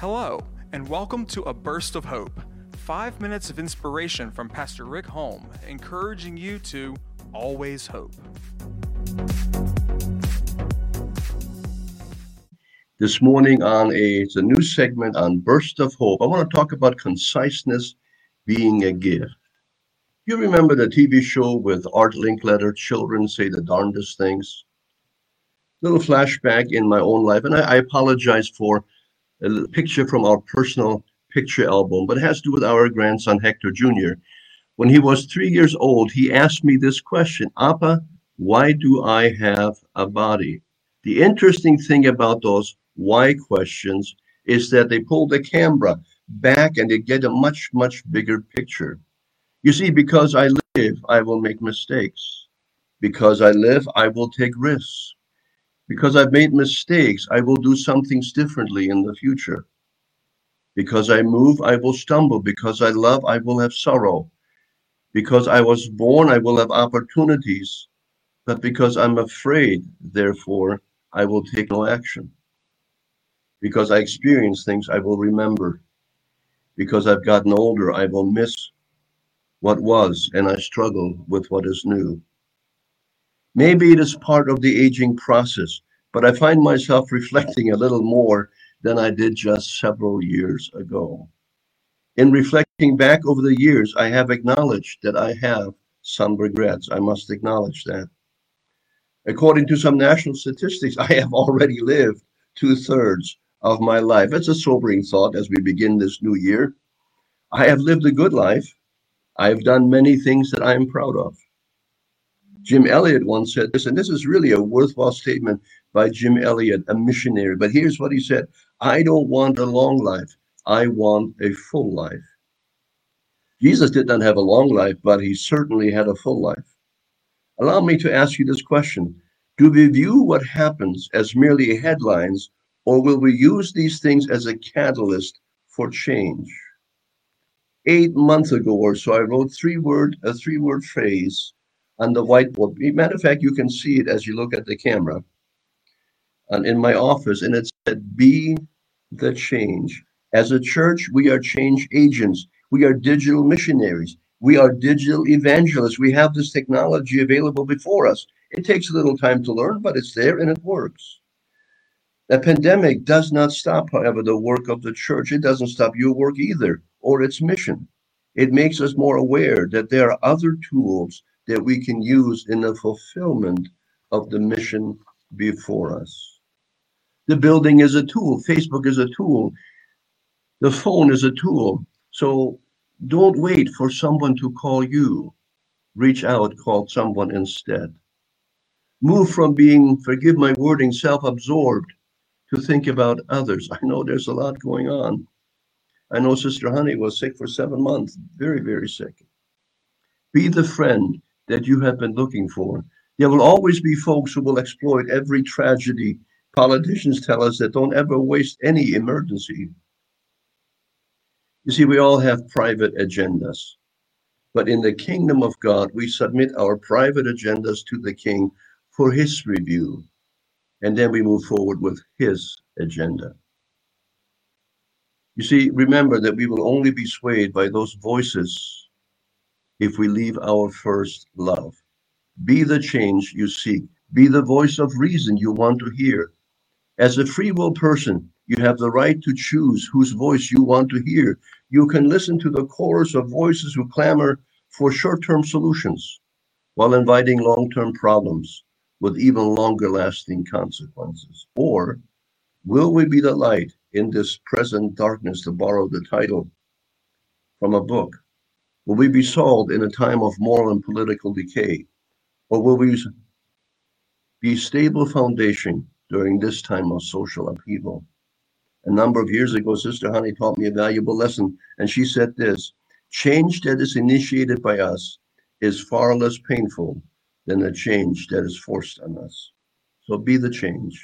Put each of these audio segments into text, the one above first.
Hello, and welcome to A Burst of Hope. Five minutes of inspiration from Pastor Rick Holm, encouraging you to always hope. This morning on a it's a new segment on Burst of Hope. I want to talk about conciseness being a gift. You remember the TV show with Art Linkletter, Children Say the Darndest Things? Little flashback in my own life, and I, I apologize for a picture from our personal picture album, but it has to do with our grandson Hector Jr. When he was three years old, he asked me this question Appa, why do I have a body? The interesting thing about those why questions is that they pull the camera back and they get a much, much bigger picture. You see, because I live, I will make mistakes. Because I live, I will take risks. Because I've made mistakes, I will do some things differently in the future. Because I move, I will stumble. Because I love, I will have sorrow. Because I was born, I will have opportunities. But because I'm afraid, therefore, I will take no action. Because I experience things, I will remember. Because I've gotten older, I will miss what was and I struggle with what is new. Maybe it is part of the aging process, but I find myself reflecting a little more than I did just several years ago. In reflecting back over the years, I have acknowledged that I have some regrets. I must acknowledge that. According to some national statistics, I have already lived two thirds of my life. It's a sobering thought as we begin this new year. I have lived a good life. I've done many things that I am proud of. Jim Elliot once said this, and this is really a worthwhile statement by Jim Elliot, a missionary. But here's what he said I don't want a long life, I want a full life. Jesus did not have a long life, but he certainly had a full life. Allow me to ask you this question Do we view what happens as merely headlines, or will we use these things as a catalyst for change? Eight months ago or so, I wrote three word a three word phrase on the whiteboard. Matter of fact, you can see it as you look at the camera. And in my office, and it said, "Be the change." As a church, we are change agents. We are digital missionaries. We are digital evangelists. We have this technology available before us. It takes a little time to learn, but it's there and it works. The pandemic does not stop, however, the work of the church. It doesn't stop your work either or its mission. It makes us more aware that there are other tools that we can use in the fulfillment of the mission before us. The building is a tool, Facebook is a tool, the phone is a tool. So don't wait for someone to call you. Reach out, call someone instead. Move from being, forgive my wording, self absorbed to think about others. I know there's a lot going on. I know Sister Honey was sick for seven months, very, very sick. Be the friend that you have been looking for. There will always be folks who will exploit every tragedy. Politicians tell us that don't ever waste any emergency. You see, we all have private agendas. But in the kingdom of God, we submit our private agendas to the king for his review. And then we move forward with his agenda. You see, remember that we will only be swayed by those voices if we leave our first love. Be the change you seek. Be the voice of reason you want to hear. As a free will person, you have the right to choose whose voice you want to hear. You can listen to the chorus of voices who clamor for short term solutions while inviting long term problems with even longer lasting consequences. Or will we be the light in this present darkness, to borrow the title from a book? Will we be solved in a time of moral and political decay? Or will we be stable foundation during this time of social upheaval? A number of years ago, Sister Honey taught me a valuable lesson, and she said this change that is initiated by us is far less painful than the change that is forced on us. So be the change.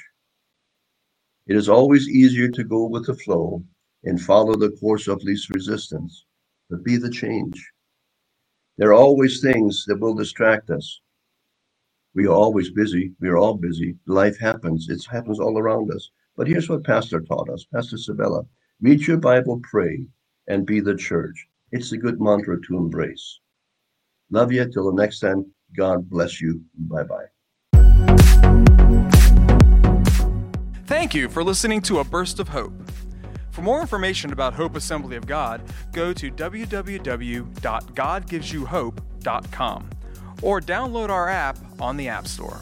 It is always easier to go with the flow and follow the course of least resistance, but be the change. There are always things that will distract us. We are always busy. We are all busy. Life happens. It happens all around us. But here's what Pastor taught us, Pastor Sabella. Read your Bible, pray, and be the church. It's a good mantra to embrace. Love you. Till the next time. God bless you. Bye bye. Thank you for listening to A Burst of Hope. For more information about Hope Assembly of God, go to www.godgivesyouhope.com or download our app on the App Store.